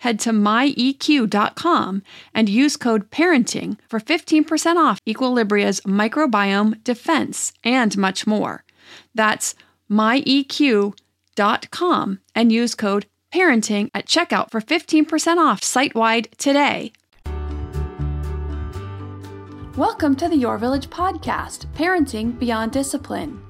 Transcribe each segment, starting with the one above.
Head to myeq.com and use code PARENTING for 15% off Equilibria's microbiome defense and much more. That's myeq.com and use code PARENTING at checkout for 15% off site wide today. Welcome to the Your Village podcast, Parenting Beyond Discipline.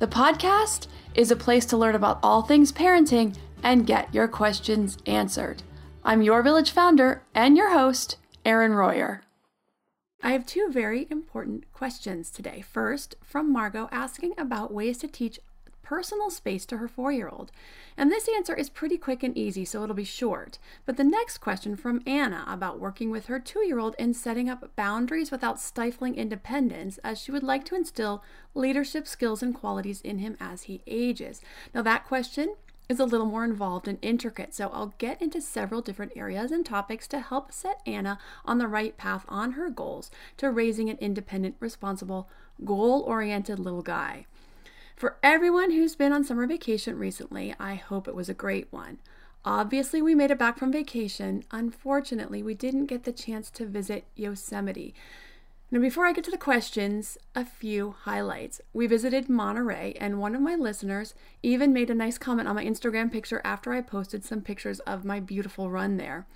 The podcast is a place to learn about all things parenting and get your questions answered. I'm your village founder and your host, Erin Royer. I have two very important questions today. First, from Margot asking about ways to teach personal space to her four year old. And this answer is pretty quick and easy, so it'll be short. But the next question from Anna about working with her two year old and setting up boundaries without stifling independence, as she would like to instill leadership skills and qualities in him as he ages. Now, that question is a little more involved and intricate, so I'll get into several different areas and topics to help set Anna on the right path on her goals to raising an independent, responsible, goal oriented little guy. For everyone who's been on summer vacation recently, I hope it was a great one. Obviously, we made it back from vacation. Unfortunately, we didn't get the chance to visit Yosemite. Now, before I get to the questions, a few highlights. We visited Monterey, and one of my listeners even made a nice comment on my Instagram picture after I posted some pictures of my beautiful run there.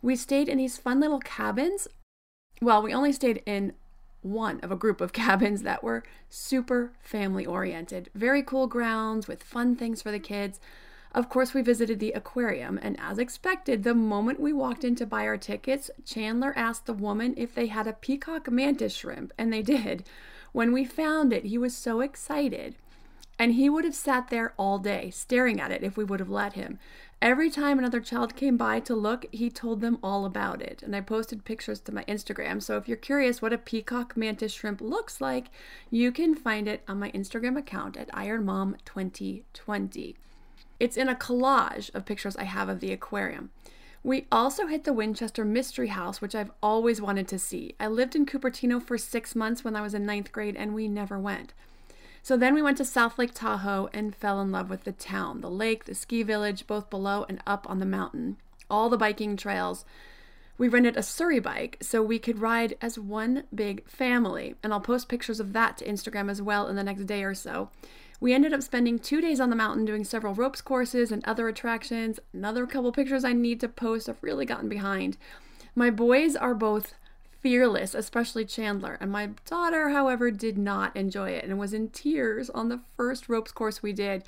We stayed in these fun little cabins. Well, we only stayed in one of a group of cabins that were super family oriented. Very cool grounds with fun things for the kids. Of course, we visited the aquarium, and as expected, the moment we walked in to buy our tickets, Chandler asked the woman if they had a peacock mantis shrimp, and they did. When we found it, he was so excited. And he would have sat there all day staring at it if we would have let him. Every time another child came by to look, he told them all about it. And I posted pictures to my Instagram. So if you're curious what a peacock mantis shrimp looks like, you can find it on my Instagram account at IronMom2020. It's in a collage of pictures I have of the aquarium. We also hit the Winchester Mystery House, which I've always wanted to see. I lived in Cupertino for six months when I was in ninth grade, and we never went. So then we went to South Lake Tahoe and fell in love with the town, the lake, the ski village, both below and up on the mountain, all the biking trails. We rented a Surrey bike so we could ride as one big family, and I'll post pictures of that to Instagram as well in the next day or so. We ended up spending two days on the mountain doing several ropes courses and other attractions. Another couple pictures I need to post. I've really gotten behind. My boys are both fearless, especially Chandler. And my daughter, however, did not enjoy it and was in tears on the first ropes course we did.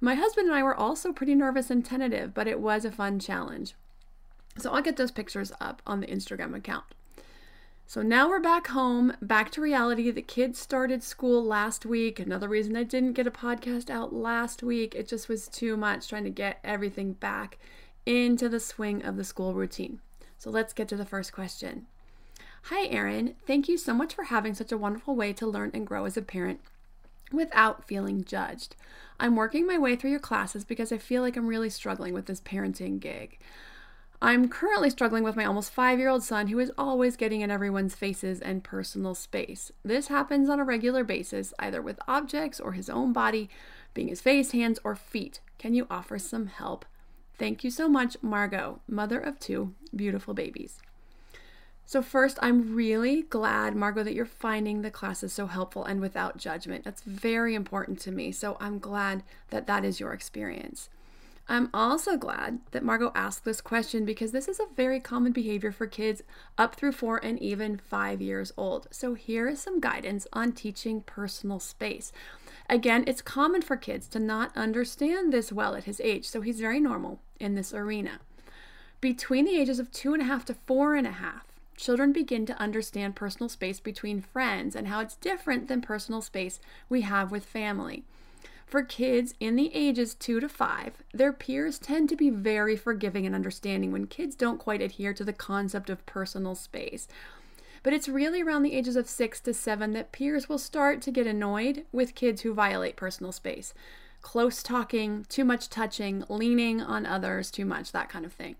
My husband and I were also pretty nervous and tentative, but it was a fun challenge. So I'll get those pictures up on the Instagram account. So now we're back home, back to reality. The kids started school last week. Another reason I didn't get a podcast out last week, it just was too much trying to get everything back into the swing of the school routine. So let's get to the first question. Hi, Erin. Thank you so much for having such a wonderful way to learn and grow as a parent without feeling judged. I'm working my way through your classes because I feel like I'm really struggling with this parenting gig. I'm currently struggling with my almost five year old son who is always getting in everyone's faces and personal space. This happens on a regular basis, either with objects or his own body, being his face, hands, or feet. Can you offer some help? Thank you so much, Margot, mother of two beautiful babies. So, first, I'm really glad, Margot, that you're finding the classes so helpful and without judgment. That's very important to me. So, I'm glad that that is your experience. I'm also glad that Margot asked this question because this is a very common behavior for kids up through four and even five years old. So, here is some guidance on teaching personal space. Again, it's common for kids to not understand this well at his age, so he's very normal in this arena. Between the ages of two and a half to four and a half, children begin to understand personal space between friends and how it's different than personal space we have with family. For kids in the ages 2 to 5, their peers tend to be very forgiving and understanding when kids don't quite adhere to the concept of personal space. But it's really around the ages of 6 to 7 that peers will start to get annoyed with kids who violate personal space. Close talking, too much touching, leaning on others too much, that kind of thing.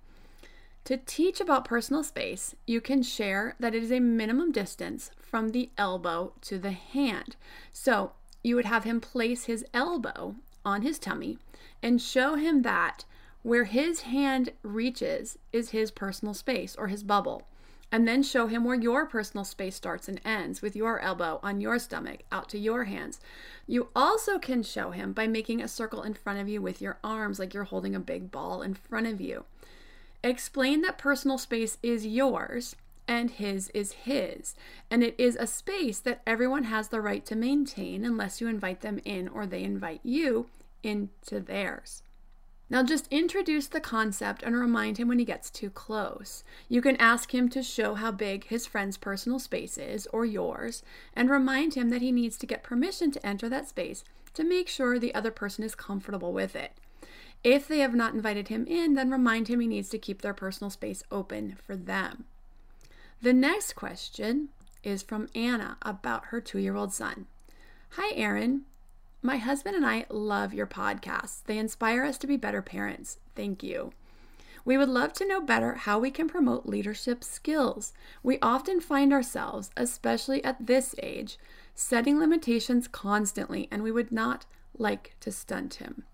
To teach about personal space, you can share that it is a minimum distance from the elbow to the hand. So you would have him place his elbow on his tummy and show him that where his hand reaches is his personal space or his bubble. And then show him where your personal space starts and ends with your elbow on your stomach out to your hands. You also can show him by making a circle in front of you with your arms, like you're holding a big ball in front of you. Explain that personal space is yours and his is his, and it is a space that everyone has the right to maintain unless you invite them in or they invite you into theirs. Now, just introduce the concept and remind him when he gets too close. You can ask him to show how big his friend's personal space is, or yours, and remind him that he needs to get permission to enter that space to make sure the other person is comfortable with it. If they have not invited him in, then remind him he needs to keep their personal space open for them. The next question is from Anna about her two year old son. Hi, Erin. My husband and I love your podcasts. They inspire us to be better parents. Thank you. We would love to know better how we can promote leadership skills. We often find ourselves, especially at this age, setting limitations constantly, and we would not like to stunt him.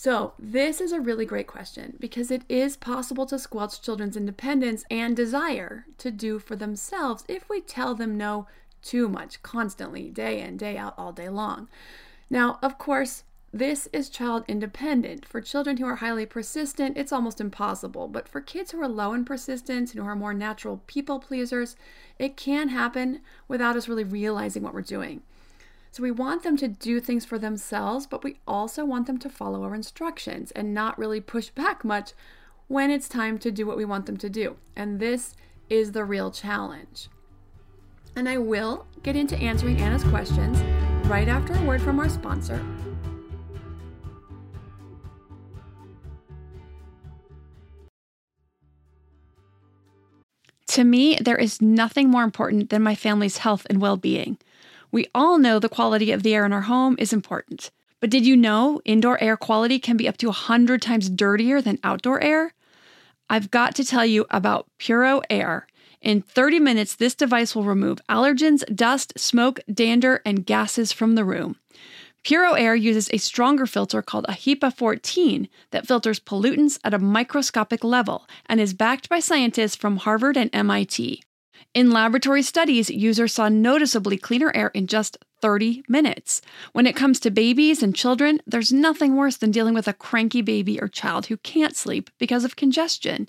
So, this is a really great question because it is possible to squelch children's independence and desire to do for themselves if we tell them no too much constantly, day in, day out, all day long. Now, of course, this is child independent. For children who are highly persistent, it's almost impossible. But for kids who are low in persistence and who are more natural people pleasers, it can happen without us really realizing what we're doing. So we want them to do things for themselves, but we also want them to follow our instructions and not really push back much when it's time to do what we want them to do. And this is the real challenge. And I will get into answering Anna's questions right after a word from our sponsor. To me, there is nothing more important than my family's health and well being. We all know the quality of the air in our home is important. But did you know indoor air quality can be up to 100 times dirtier than outdoor air? I've got to tell you about Puro Air. In 30 minutes, this device will remove allergens, dust, smoke, dander, and gases from the room. Puro Air uses a stronger filter called a HEPA 14 that filters pollutants at a microscopic level and is backed by scientists from Harvard and MIT. In laboratory studies, users saw noticeably cleaner air in just 30 minutes. When it comes to babies and children, there's nothing worse than dealing with a cranky baby or child who can't sleep because of congestion.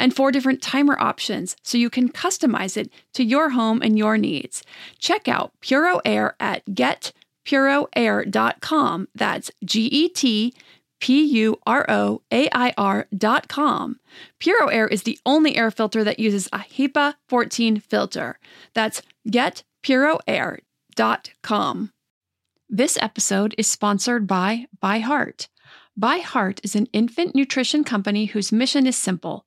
and four different timer options so you can customize it to your home and your needs. Check out Puro Air at Get getpuroair.com. That's G E T P U R O A I R.com. Puro Air is the only air filter that uses a HEPA 14 filter. That's getpuroair.com. This episode is sponsored by ByHeart. ByHeart is an infant nutrition company whose mission is simple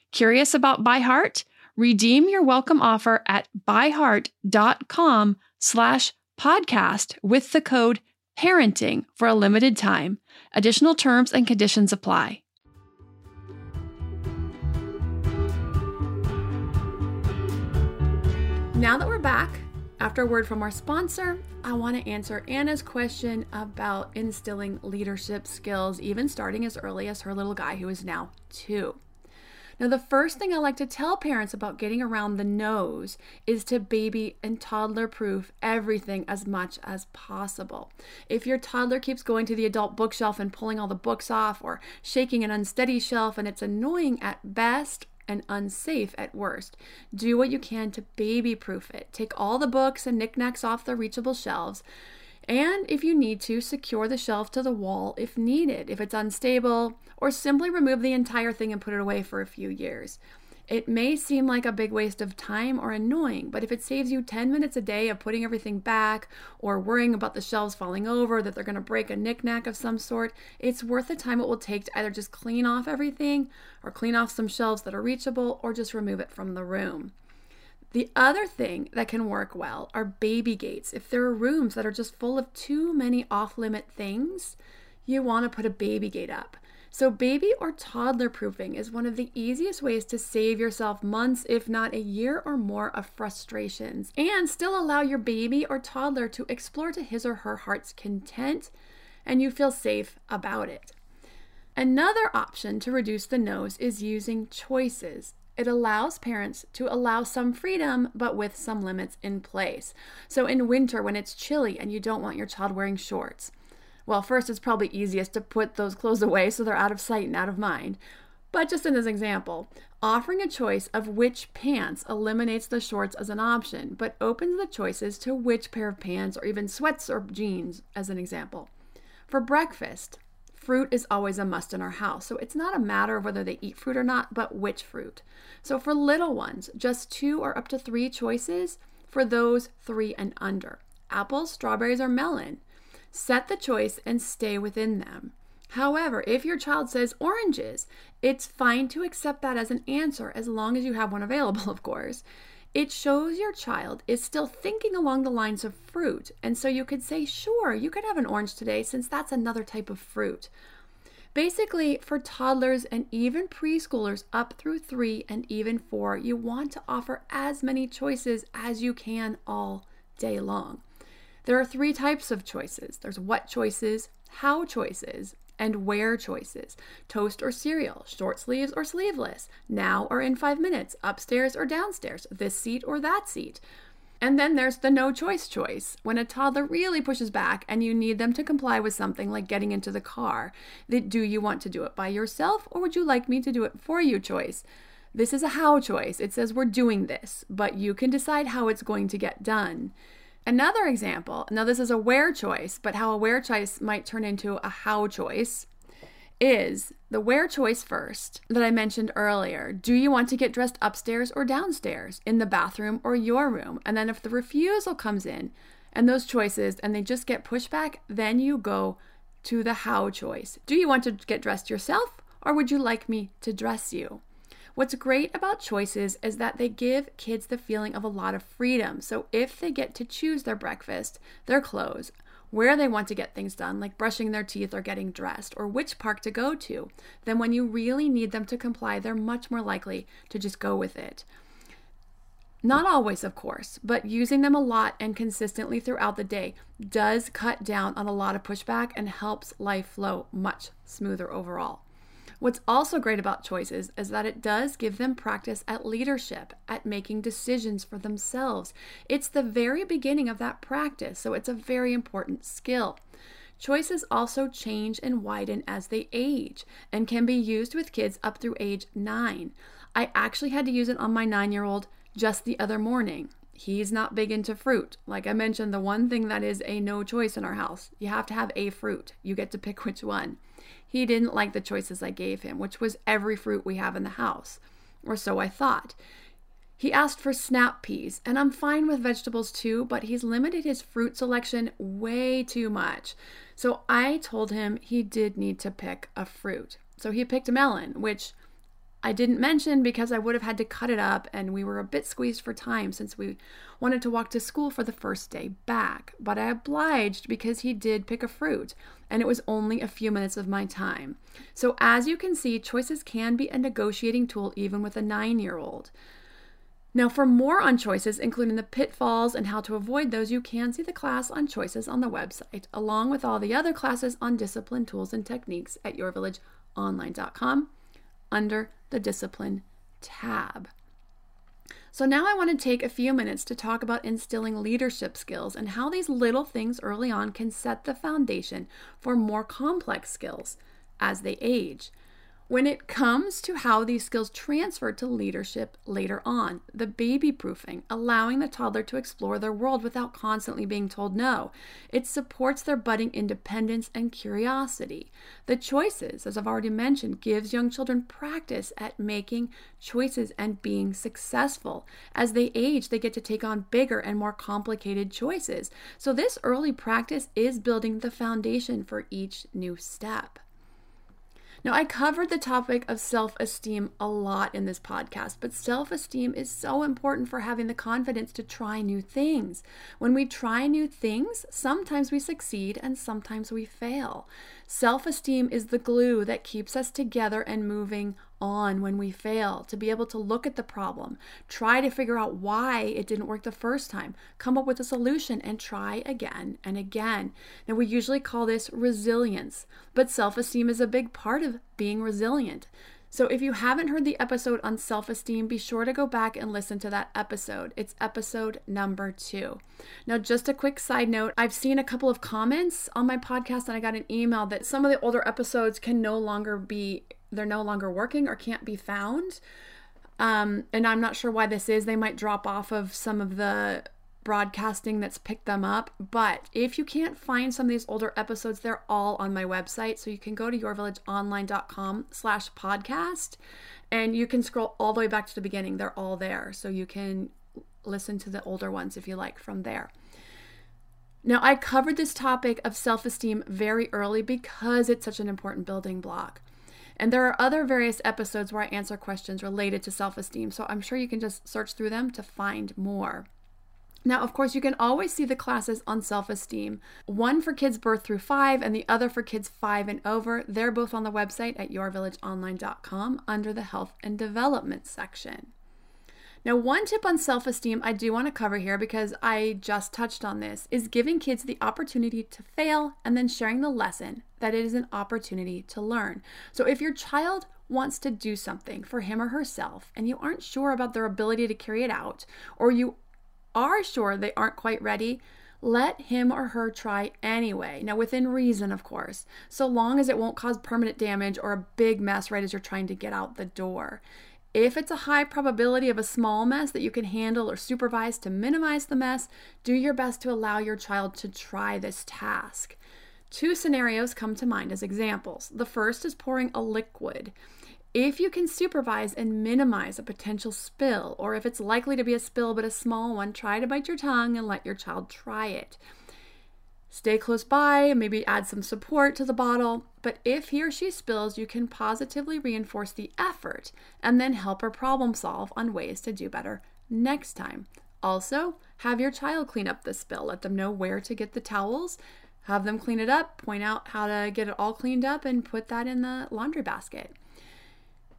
Curious about ByHeart? Redeem your welcome offer at byheart.com slash podcast with the code parenting for a limited time. Additional terms and conditions apply. Now that we're back, after a word from our sponsor, I want to answer Anna's question about instilling leadership skills, even starting as early as her little guy, who is now two. Now, the first thing I like to tell parents about getting around the noes is to baby and toddler proof everything as much as possible. If your toddler keeps going to the adult bookshelf and pulling all the books off, or shaking an unsteady shelf and it's annoying at best and unsafe at worst. Do what you can to baby proof it. Take all the books and knickknacks off the reachable shelves. And if you need to, secure the shelf to the wall if needed, if it's unstable, or simply remove the entire thing and put it away for a few years. It may seem like a big waste of time or annoying, but if it saves you 10 minutes a day of putting everything back or worrying about the shelves falling over, that they're going to break a knickknack of some sort, it's worth the time it will take to either just clean off everything or clean off some shelves that are reachable or just remove it from the room. The other thing that can work well are baby gates. If there are rooms that are just full of too many off limit things, you want to put a baby gate up. So, baby or toddler proofing is one of the easiest ways to save yourself months, if not a year or more, of frustrations and still allow your baby or toddler to explore to his or her heart's content and you feel safe about it. Another option to reduce the noes is using choices. It allows parents to allow some freedom, but with some limits in place. So, in winter, when it's chilly and you don't want your child wearing shorts, well, first, it's probably easiest to put those clothes away so they're out of sight and out of mind. But just in this example, offering a choice of which pants eliminates the shorts as an option, but opens the choices to which pair of pants or even sweats or jeans, as an example. For breakfast, fruit is always a must in our house. So it's not a matter of whether they eat fruit or not, but which fruit. So for little ones, just two or up to three choices for those three and under apples, strawberries, or melon. Set the choice and stay within them. However, if your child says oranges, it's fine to accept that as an answer as long as you have one available, of course. It shows your child is still thinking along the lines of fruit. And so you could say, sure, you could have an orange today since that's another type of fruit. Basically, for toddlers and even preschoolers up through three and even four, you want to offer as many choices as you can all day long. There are three types of choices there's what choices, how choices, and where choices toast or cereal, short sleeves or sleeveless, now or in five minutes, upstairs or downstairs, this seat or that seat. And then there's the no choice choice, when a toddler really pushes back and you need them to comply with something like getting into the car. That do you want to do it by yourself or would you like me to do it for you choice? This is a how choice. It says we're doing this, but you can decide how it's going to get done. Another example, now this is a where choice, but how a where choice might turn into a how choice is the where choice first that I mentioned earlier. Do you want to get dressed upstairs or downstairs, in the bathroom or your room? And then if the refusal comes in and those choices and they just get pushback, then you go to the how choice. Do you want to get dressed yourself or would you like me to dress you? What's great about choices is that they give kids the feeling of a lot of freedom. So if they get to choose their breakfast, their clothes, where they want to get things done, like brushing their teeth or getting dressed, or which park to go to, then when you really need them to comply, they're much more likely to just go with it. Not always, of course, but using them a lot and consistently throughout the day does cut down on a lot of pushback and helps life flow much smoother overall. What's also great about choices is that it does give them practice at leadership, at making decisions for themselves. It's the very beginning of that practice, so it's a very important skill. Choices also change and widen as they age and can be used with kids up through age nine. I actually had to use it on my nine year old just the other morning. He's not big into fruit. Like I mentioned, the one thing that is a no choice in our house you have to have a fruit. You get to pick which one. He didn't like the choices I gave him, which was every fruit we have in the house, or so I thought. He asked for snap peas, and I'm fine with vegetables too, but he's limited his fruit selection way too much. So I told him he did need to pick a fruit. So he picked a melon, which I didn't mention because I would have had to cut it up and we were a bit squeezed for time since we wanted to walk to school for the first day back. But I obliged because he did pick a fruit and it was only a few minutes of my time. So, as you can see, choices can be a negotiating tool even with a nine year old. Now, for more on choices, including the pitfalls and how to avoid those, you can see the class on choices on the website, along with all the other classes on discipline tools and techniques at yourvillageonline.com under the discipline tab. So, now I want to take a few minutes to talk about instilling leadership skills and how these little things early on can set the foundation for more complex skills as they age. When it comes to how these skills transfer to leadership later on, the baby proofing, allowing the toddler to explore their world without constantly being told no, it supports their budding independence and curiosity. The choices, as I've already mentioned, gives young children practice at making choices and being successful. As they age, they get to take on bigger and more complicated choices. So, this early practice is building the foundation for each new step. Now, I covered the topic of self esteem a lot in this podcast, but self esteem is so important for having the confidence to try new things. When we try new things, sometimes we succeed and sometimes we fail. Self esteem is the glue that keeps us together and moving on when we fail, to be able to look at the problem, try to figure out why it didn't work the first time, come up with a solution, and try again and again. Now, we usually call this resilience, but self esteem is a big part of being resilient. So, if you haven't heard the episode on self esteem, be sure to go back and listen to that episode. It's episode number two. Now, just a quick side note I've seen a couple of comments on my podcast, and I got an email that some of the older episodes can no longer be they're no longer working or can't be found. Um, and I'm not sure why this is. They might drop off of some of the broadcasting that's picked them up. But if you can't find some of these older episodes, they're all on my website. So you can go to yourvillageonline.com slash podcast and you can scroll all the way back to the beginning. They're all there. So you can listen to the older ones if you like from there. Now, I covered this topic of self esteem very early because it's such an important building block. And there are other various episodes where I answer questions related to self esteem, so I'm sure you can just search through them to find more. Now, of course, you can always see the classes on self esteem one for kids birth through five and the other for kids five and over. They're both on the website at yourvillageonline.com under the health and development section. Now, one tip on self esteem I do want to cover here because I just touched on this is giving kids the opportunity to fail and then sharing the lesson that it is an opportunity to learn. So, if your child wants to do something for him or herself and you aren't sure about their ability to carry it out, or you are sure they aren't quite ready, let him or her try anyway. Now, within reason, of course, so long as it won't cause permanent damage or a big mess right as you're trying to get out the door. If it's a high probability of a small mess that you can handle or supervise to minimize the mess, do your best to allow your child to try this task. Two scenarios come to mind as examples. The first is pouring a liquid. If you can supervise and minimize a potential spill, or if it's likely to be a spill but a small one, try to bite your tongue and let your child try it. Stay close by, maybe add some support to the bottle. But if he or she spills, you can positively reinforce the effort and then help her problem solve on ways to do better next time. Also, have your child clean up the spill. Let them know where to get the towels. Have them clean it up, point out how to get it all cleaned up, and put that in the laundry basket.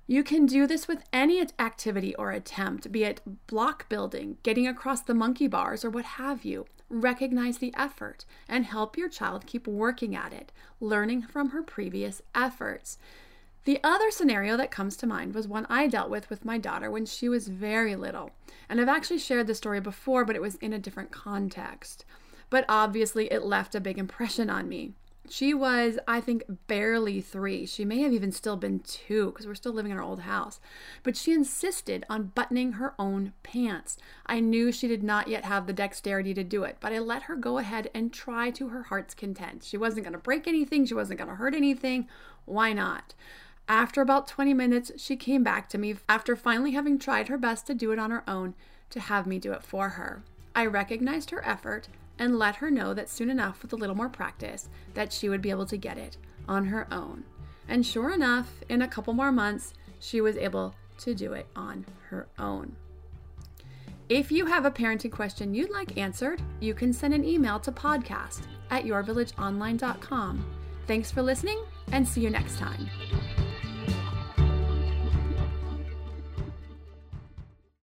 You can do this with any activity or attempt, be it block building, getting across the monkey bars, or what have you. Recognize the effort and help your child keep working at it, learning from her previous efforts. The other scenario that comes to mind was one I dealt with with my daughter when she was very little. And I've actually shared the story before, but it was in a different context. But obviously, it left a big impression on me. She was, I think, barely three. She may have even still been two because we're still living in our old house. But she insisted on buttoning her own pants. I knew she did not yet have the dexterity to do it, but I let her go ahead and try to her heart's content. She wasn't going to break anything, she wasn't going to hurt anything. Why not? After about 20 minutes, she came back to me after finally having tried her best to do it on her own to have me do it for her. I recognized her effort and let her know that soon enough, with a little more practice, that she would be able to get it on her own. And sure enough, in a couple more months, she was able to do it on her own. If you have a parenting question you'd like answered, you can send an email to podcast at yourvillageonline.com. Thanks for listening and see you next time.